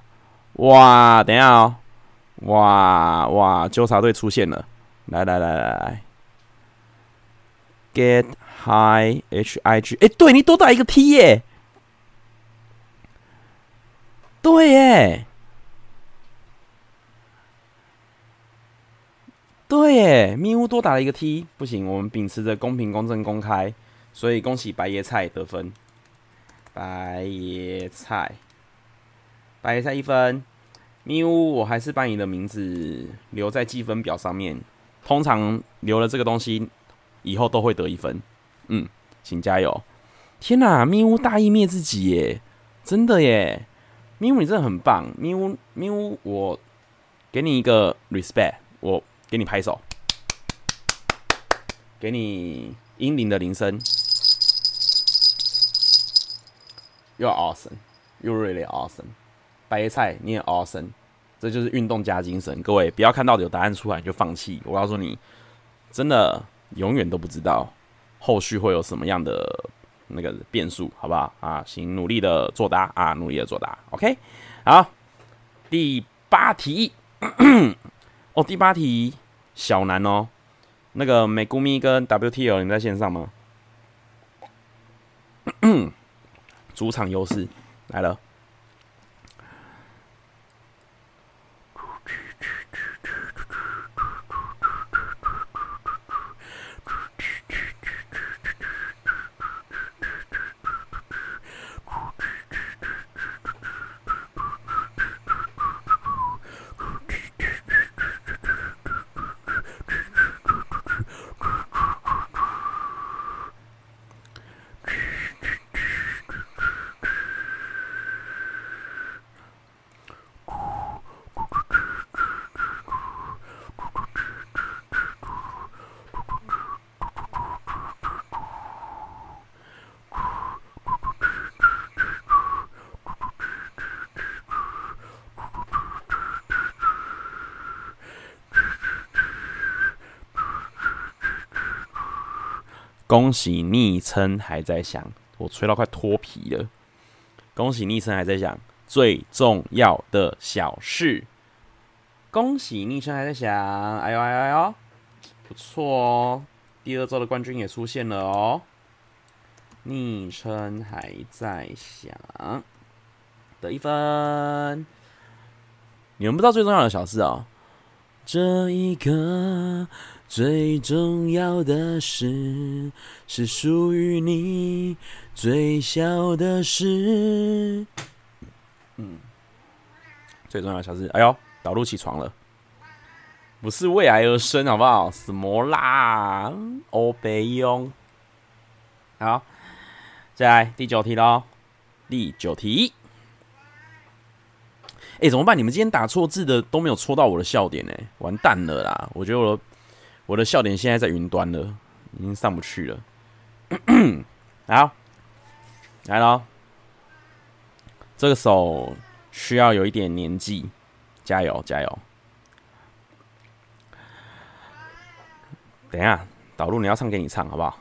哇，等一下哦。哇哇！纠察队出现了！来来来来来，Get High H I G，哎，对，你多打一个 T 耶！对耶，对耶，咪乌多打了一个 T，不行，我们秉持着公平、公正、公开，所以恭喜白椰菜得分。白椰菜，白椰菜一分。咪呜，我还是把你的名字留在计分表上面。通常留了这个东西，以后都会得一分。嗯，请加油！天哪，咪呜大义灭自己耶，真的耶！咪呜你真的很棒，咪呜咪呜，我给你一个 respect，我给你拍手，给你英灵的铃声。You're awesome, you're really awesome. 白菜，你也 awesome，这就是运动加精神。各位不要看到有答案出来就放弃。我告诉你，真的永远都不知道后续会有什么样的那个变数，好不好啊？请努力的作答啊，努力的作答。OK，好，第八题 哦，第八题小难哦。那个美姑咪跟 WTL，你在线上吗？主场优势来了。恭喜昵称还在响，我吹到快脱皮了。恭喜昵称还在响，最重要的小事。恭喜昵称还在想，哎呦哎呦哎呦，不错哦！第二周的冠军也出现了哦。昵称还在想，得一分。你们不知道最重要的小事哦。这一刻最重要的事，是属于你最小的事。嗯，最重要的小事。哎呦，导入起床了，不是为爱而生，好不好？什么啦？欧北庸。好，再来第九题喽。第九题。哎、怎么办？你们今天打错字的都没有戳到我的笑点呢、完蛋了啦！我觉得我我的笑点现在在云端了，已经上不去了。好，来喽，这个手需要有一点年纪，加油加油！等一下，导入你要唱给你唱，好不好？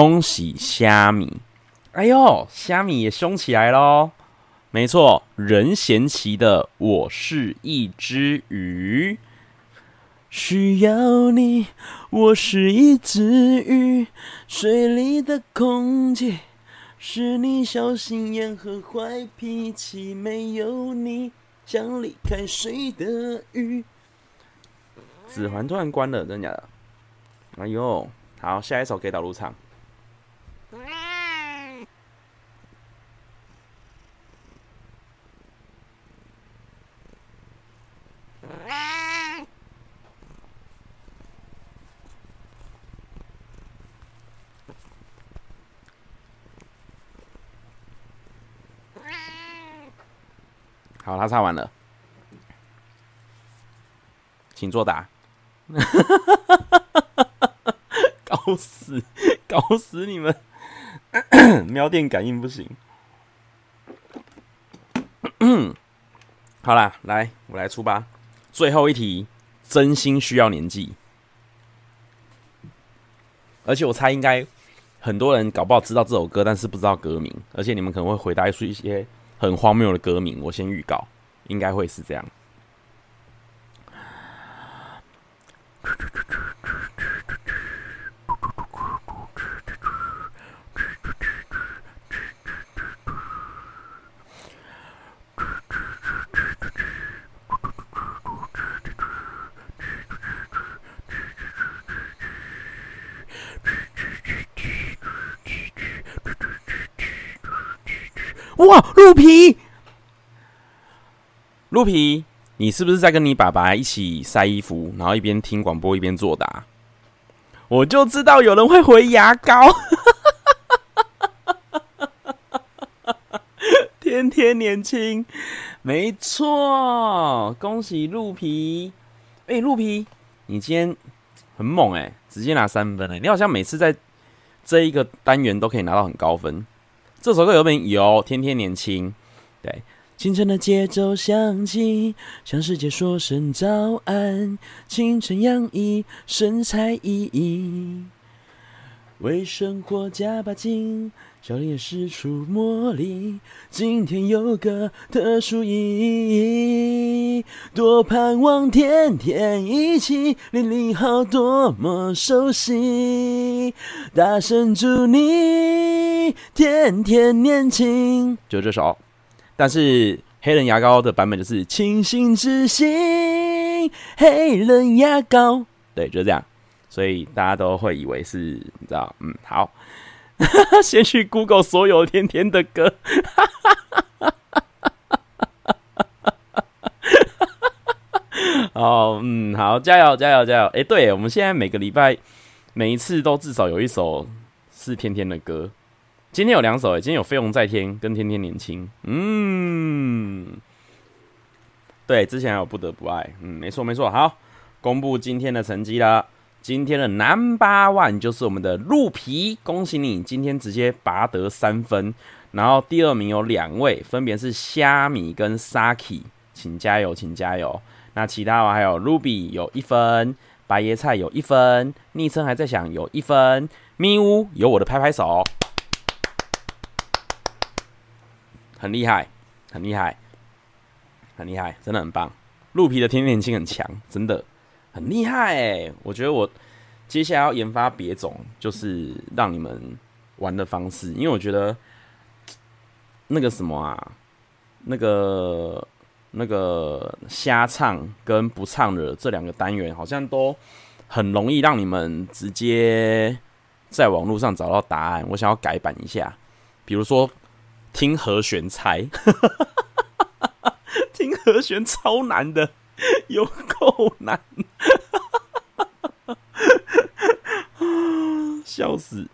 恭喜虾米！哎呦，虾米也凶起来喽！没错，任贤齐的《我是一只鱼》，需要你，我是一只鱼，水里的空气是你小心眼和坏脾气，没有你像离开水的鱼。指环突然关了，真的假的？哎呦，好，下一首给导入唱。好，他唱完了，请作答。搞死，搞死你们！喵电感应不行。好啦，来，我来出吧。最后一题，真心需要年纪。而且我猜应该很多人搞不好知道这首歌，但是不知道歌名。而且你们可能会回答出一些很荒谬的歌名。我先预告，应该会是这样。哇，鹿皮，鹿皮，你是不是在跟你爸爸一起晒衣服，然后一边听广播一边作答？我就知道有人会回牙膏，天天年轻，没错，恭喜鹿皮！哎、鹿皮，你今天很猛哎、直接拿三分哎、你好像每次在这一个单元都可以拿到很高分。这首歌有没有？天天年轻，对，清晨的节奏响起，向世界说声早安。清晨洋溢神采奕奕，为生活加把劲，笑脸也使出魔力。今天有个特殊意义，多盼望天天一起，零零后多么熟悉，大声祝你。天天年轻，就这首。但是黑人牙膏的版本就是清新之心，黑人牙膏，对，就这样。所以大家都会以为是，你知道，嗯，好。先去 Google 所有天天的歌。哦，嗯，好，加油，加油，加油！哎，对，我们现在每个礼拜每一次都至少有一首是天天的歌。今天有两首诶，今天有《飞龙在天》跟《天天年轻》。嗯，对，之前还有不得不爱，嗯，没错没错。好，公布今天的成绩啦。今天的 Number One 就是我们的鹿皮，恭喜你，今天直接拔得三分。然后第二名有两位，分别是虾米跟 Saki，请加油，请加油。那其他还有 Ruby 有一分，白椰菜有一分，昵称还在想有一分，咪呜有我的拍拍手，很厉害，很厉害，很厉害，真的很棒。鹿皮的天天性很强，真的。很厉害哎！我觉得我接下来要研发别种，就是让你们玩的方式，因为我觉得那个什么啊，那个那个瞎唱跟不唱的这两个单元，好像都很容易让你们直接在网络上找到答案。我想要改版一下，比如说听和弦猜，听和弦超难的。有够难，笑死！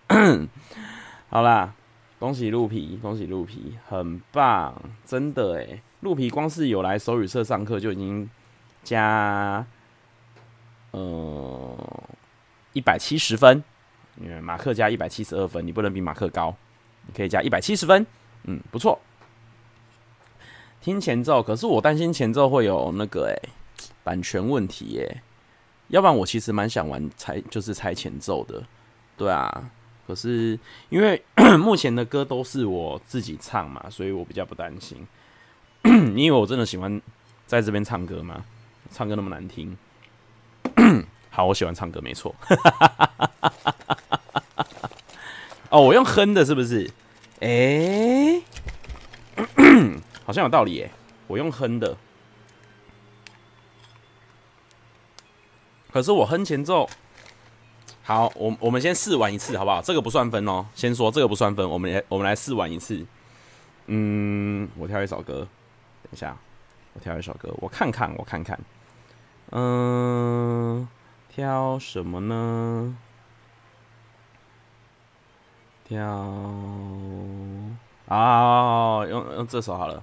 好啦，恭喜鹿皮，恭喜鹿皮，很棒，真的诶。鹿皮光是有来手语社上课就已经加呃一百七十分，因为马克加一百七十二分，你不能比马克高，你可以加一百七十分，嗯，不错。听前奏，可是我担心前奏会有那个诶、版权问题耶、要不然我其实蛮想玩猜，就是猜前奏的，对啊。可是因为 目前的歌都是我自己唱嘛，所以我比较不担心。因为我真的喜欢在这边唱歌嘛，唱歌那么难听。好，我喜欢唱歌，没错。哦，我用哼的，是不是？哎、好像有道理耶，我用哼的，可是我哼前奏。好，我我们先试玩一次，好不好？这个不算分哦，先说这个不算分，我们来我们来试玩一次。嗯，我挑一首歌，等一下，我挑一首歌，我看看，我看看，嗯，挑什么呢？挑啊，用用这首好了。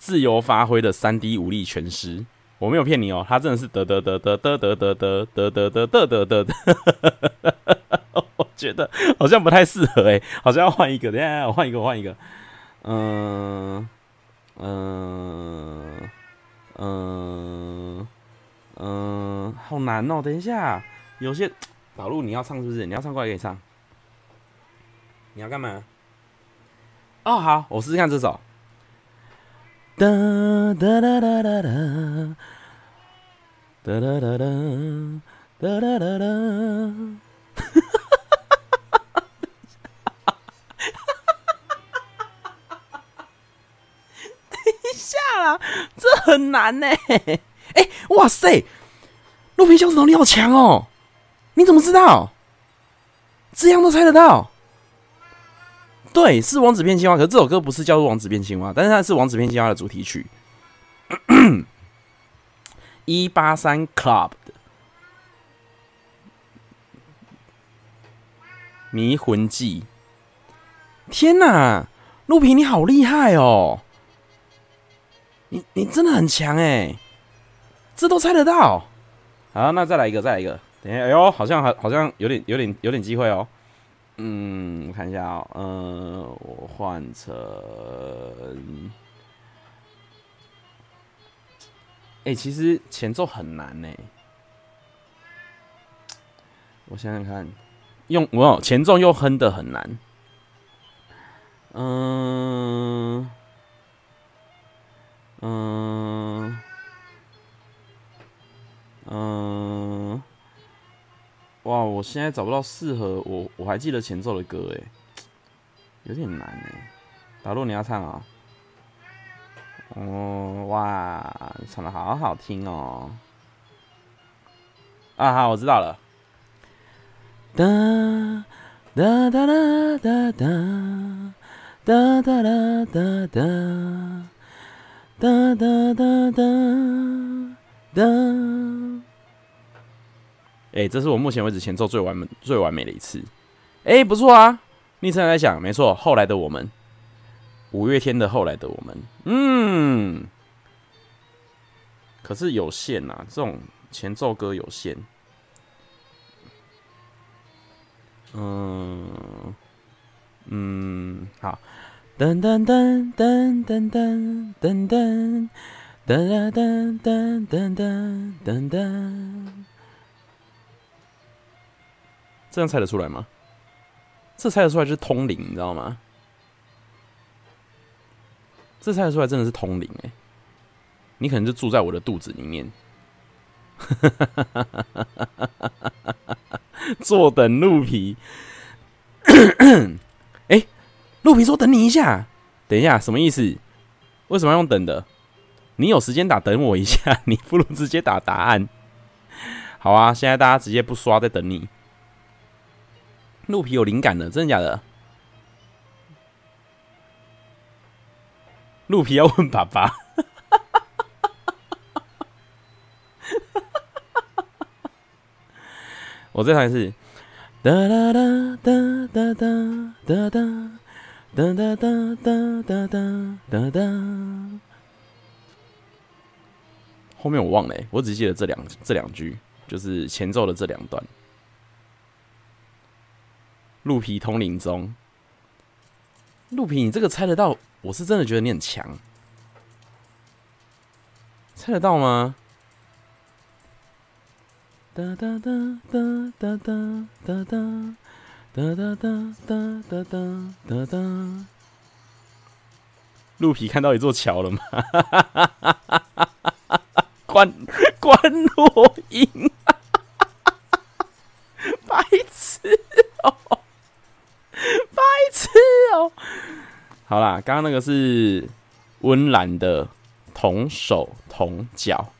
自由发挥的三 D 武力全师，我没有骗你哦，他真的是得得得得得得得得得得得得得得得，我觉得好像不太适合哎，好像要换一个，等下我换一个，换一个，嗯嗯嗯嗯，好难哦，等一下，有些导入你要唱是不是？你要唱过来给你唱，你要干嘛？哦，好，我试试看这首。哒哒哒哒哒哒，哒哒哒哒，哒哒哒哒，哈哈哈哈哈哈！等一下啦，这很难呢。哎，哇塞，鹿皮小指头你好强哦！你怎么知道？这样都猜得到？对，是王子变青蛙，可是这首歌不是叫做王子变青蛙，但是它是王子变青蛙的主题曲。一八三 Club 的迷魂记。天哪，鹿皮你好厉害哦！你你真的很强哎，这都猜得到。好，那再来一个，再来一个。等一下，哎呦，好像好，好像有点有点有点机会哦。嗯，我看一下哦，嗯，我换成，哎，其实前奏很难呢。我想想看，用我前奏又哼得很难。嗯，嗯，嗯。哇，我现在找不到适合我，我还记得前奏的歌诶，有点难诶。打洛你要唱啊？哦，哇，唱的好好听哦！啊，好，我知道了。哒哒哒哒哒哒哒哒哒哒哒哒哒哒哒哎，这是我目前为止前奏最完美、最完美的一次。哎，不错啊！昵称在想，没错，后来的我们，五月天的后来的我们，嗯，可是有限呐、啊，这种前奏歌有限。嗯嗯，好，噔噔噔噔噔噔噔噔噔噔噔噔噔噔噔，这样猜得出来吗？这猜得出来就是通灵，你知道吗？这猜得出来真的是通灵哎！你可能就住在我的肚子里面。坐等鹿皮。哎，鹿皮说等你一下，等一下什么意思？为什么要用等的？你有时间打等我一下，你不如直接打答案。好啊，现在大家直接不刷，在等你。鹿皮有灵感的，真的假的？鹿皮要问爸爸。我再唱一次。哒哒哒哒哒哒哒哒哒哒哒哒哒哒哒。后面我忘了，我只记得这两这两句，就是前奏的这两段。鹿皮通灵中，鹿皮，你这个猜得到？我是真的觉得你很强，猜得到吗？哒哒哒哒哒哒哒哒哒哒哒哒哒哒哒哒。鹿皮看到一座桥了吗？关关落音，白痴哦。白痴哦！好啦，刚刚那个是温岚的同手同脚，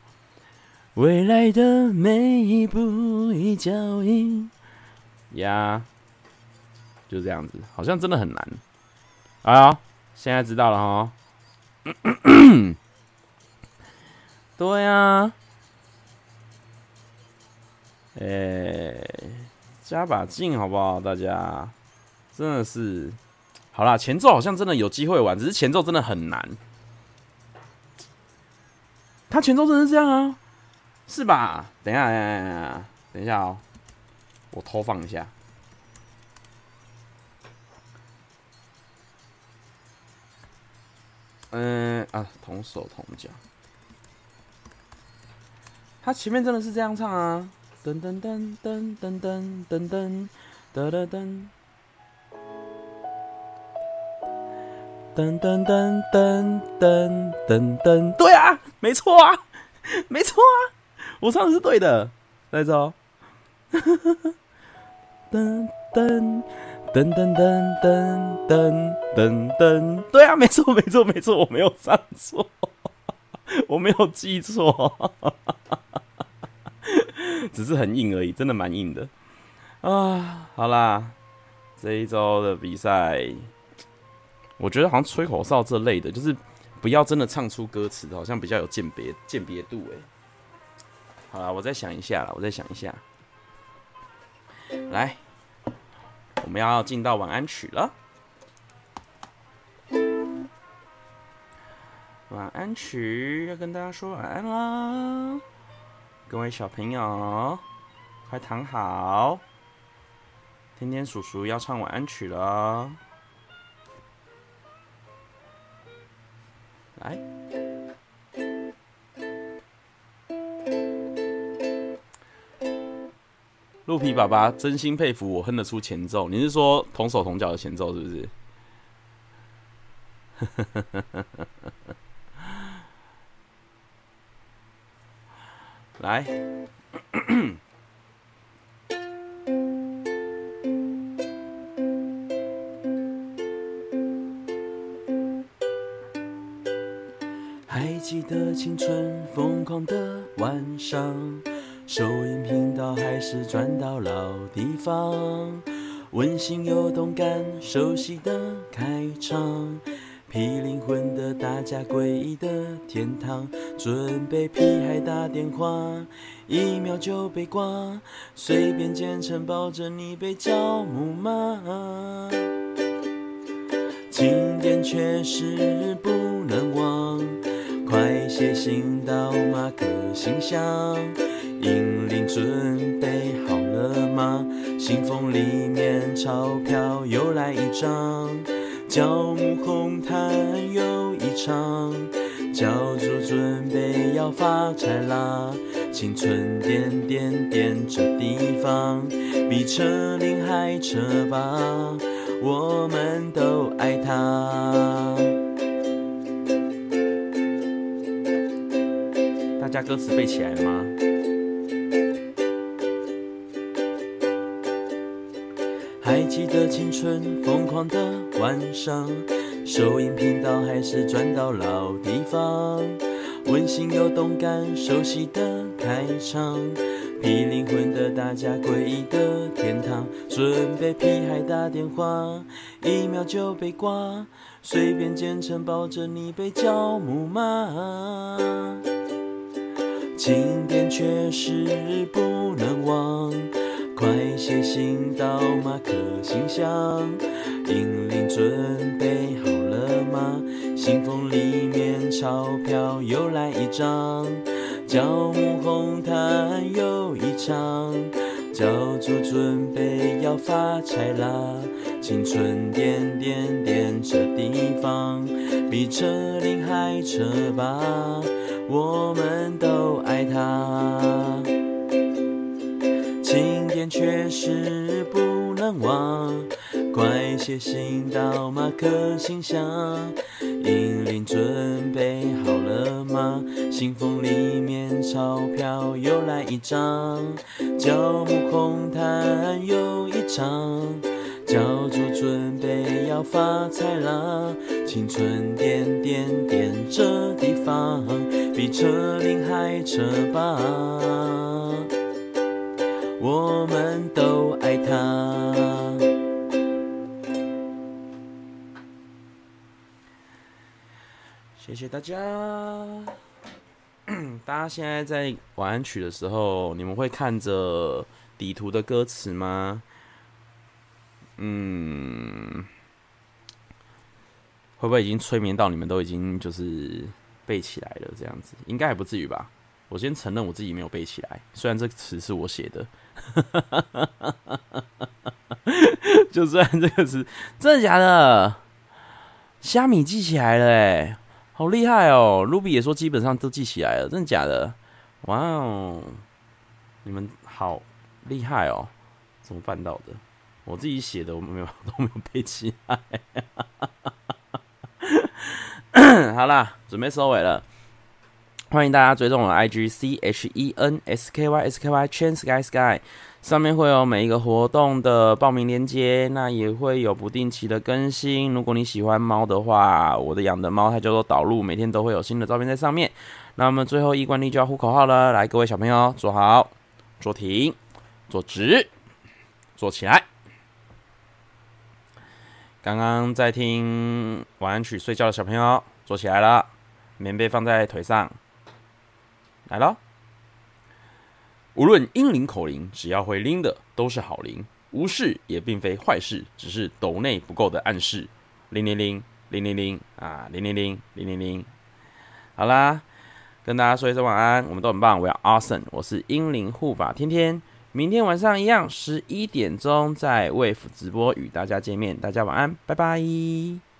未来的每一步一脚印呀就这样子，好像真的很难。啊，现在知道了哈。对呀、啊，哎、加把劲好不好，大家？真的是，好啦，前奏好像真的有机会玩，只是前奏真的很难。他前奏真的是这样啊，是吧？等一下，等一下，等一下，哦，我偷放一下。嗯啊，同手同脚，他前面真的是这样唱啊，噔噔噔噔噔噔噔噔噔噔噔。噔噔噔噔噔噔噔，对啊，没错啊，没错啊，我唱的是对的，来着。噔噔噔噔噔噔噔噔噔，对啊，没错没错没错，我没有唱错，我没有记错，只是很硬而已，真的蛮硬的啊。好啦，这一周的比赛。我觉得好像吹口哨这类的，就是不要真的唱出歌词，好像比较有鉴别鉴别度哎。好了，我再想一下了，我再想一下。来，我们要进到晚安曲了。晚安曲要跟大家说晚安啦，各位小朋友，快躺好，天天叔叔要唱晚安曲了。来，鹿皮爸爸真心佩服我哼得出前奏。你是说同手同脚的前奏是不是？来。记得青春疯狂的晚上，收音频道还是转到老地方，温馨又动感，熟悉的开场，霹雳混的大家诡异的天堂，准备屁孩打电话，一秒就被挂，随便简称抱着你被叫木马，经典确实不能忘。快写信到马克信箱，英灵准备好了吗？信封里面钞票又来一张，教母红毯又一场，教主准备要发财啦！青春点点点这地方，比车龄还车吧，我们都爱它。家歌词背起来吗？还记得青春疯狂的晚上，收音频道还是转到老地方，温馨又动感，熟悉的开场，霹雳混的大家诡异的天堂，准备屁孩打电话，一秒就被挂，随便简称抱着你被叫木马。经典确实不能忘，快写信到马克信箱。银铃准备好了吗？信封里面钞票又来一张，教母红毯又一场，教主准备要发财啦！青春点点点这地方，比车龄还车吧。我们都爱它，经典确实不能忘。快写信到马克信箱，银铃准备好了吗？信封里面钞票又来一张，教母红毯又一场，小猪准备要发财啦！青春点点点这地方。比车龄还车吧，我们都爱它。谢谢大家。大家现在在晚安曲的时候，你们会看着底图的歌词吗？嗯，会不会已经催眠到你们都已经就是？背起来了，这样子应该还不至于吧？我先承认我自己没有背起来，虽然这个词是我写的，就算这个词真的假的，虾米记起来了，哎，好厉害哦！Ruby 也说基本上都记起来了，真的假的？哇哦，你们好厉害哦，怎么办到的？我自己写的我没有 都没有背起来。好啦，准备收尾了。欢迎大家追踪我的 IG C H E N S K Y S K Y Chen Sky Sky，上面会有每一个活动的报名链接，那也会有不定期的更新。如果你喜欢猫的话，我的养的猫它叫做导入，每天都会有新的照片在上面。那我们最后一惯例就要呼口号了，来，各位小朋友坐好，坐停，坐直，坐起来。刚刚在听晚安曲睡觉的小朋友，坐起来了，棉被放在腿上，来喽。无论英灵口灵，只要会拎的都是好灵，无事也并非坏事，只是斗内不够的暗示。铃铃铃，铃铃铃啊，铃铃铃，铃铃铃。好啦，跟大家说一声晚安，我们都很棒，我要 awesome，我是英灵护法天天。明天晚上一样，十一点钟在 Wave 直播与大家见面。大家晚安，拜拜。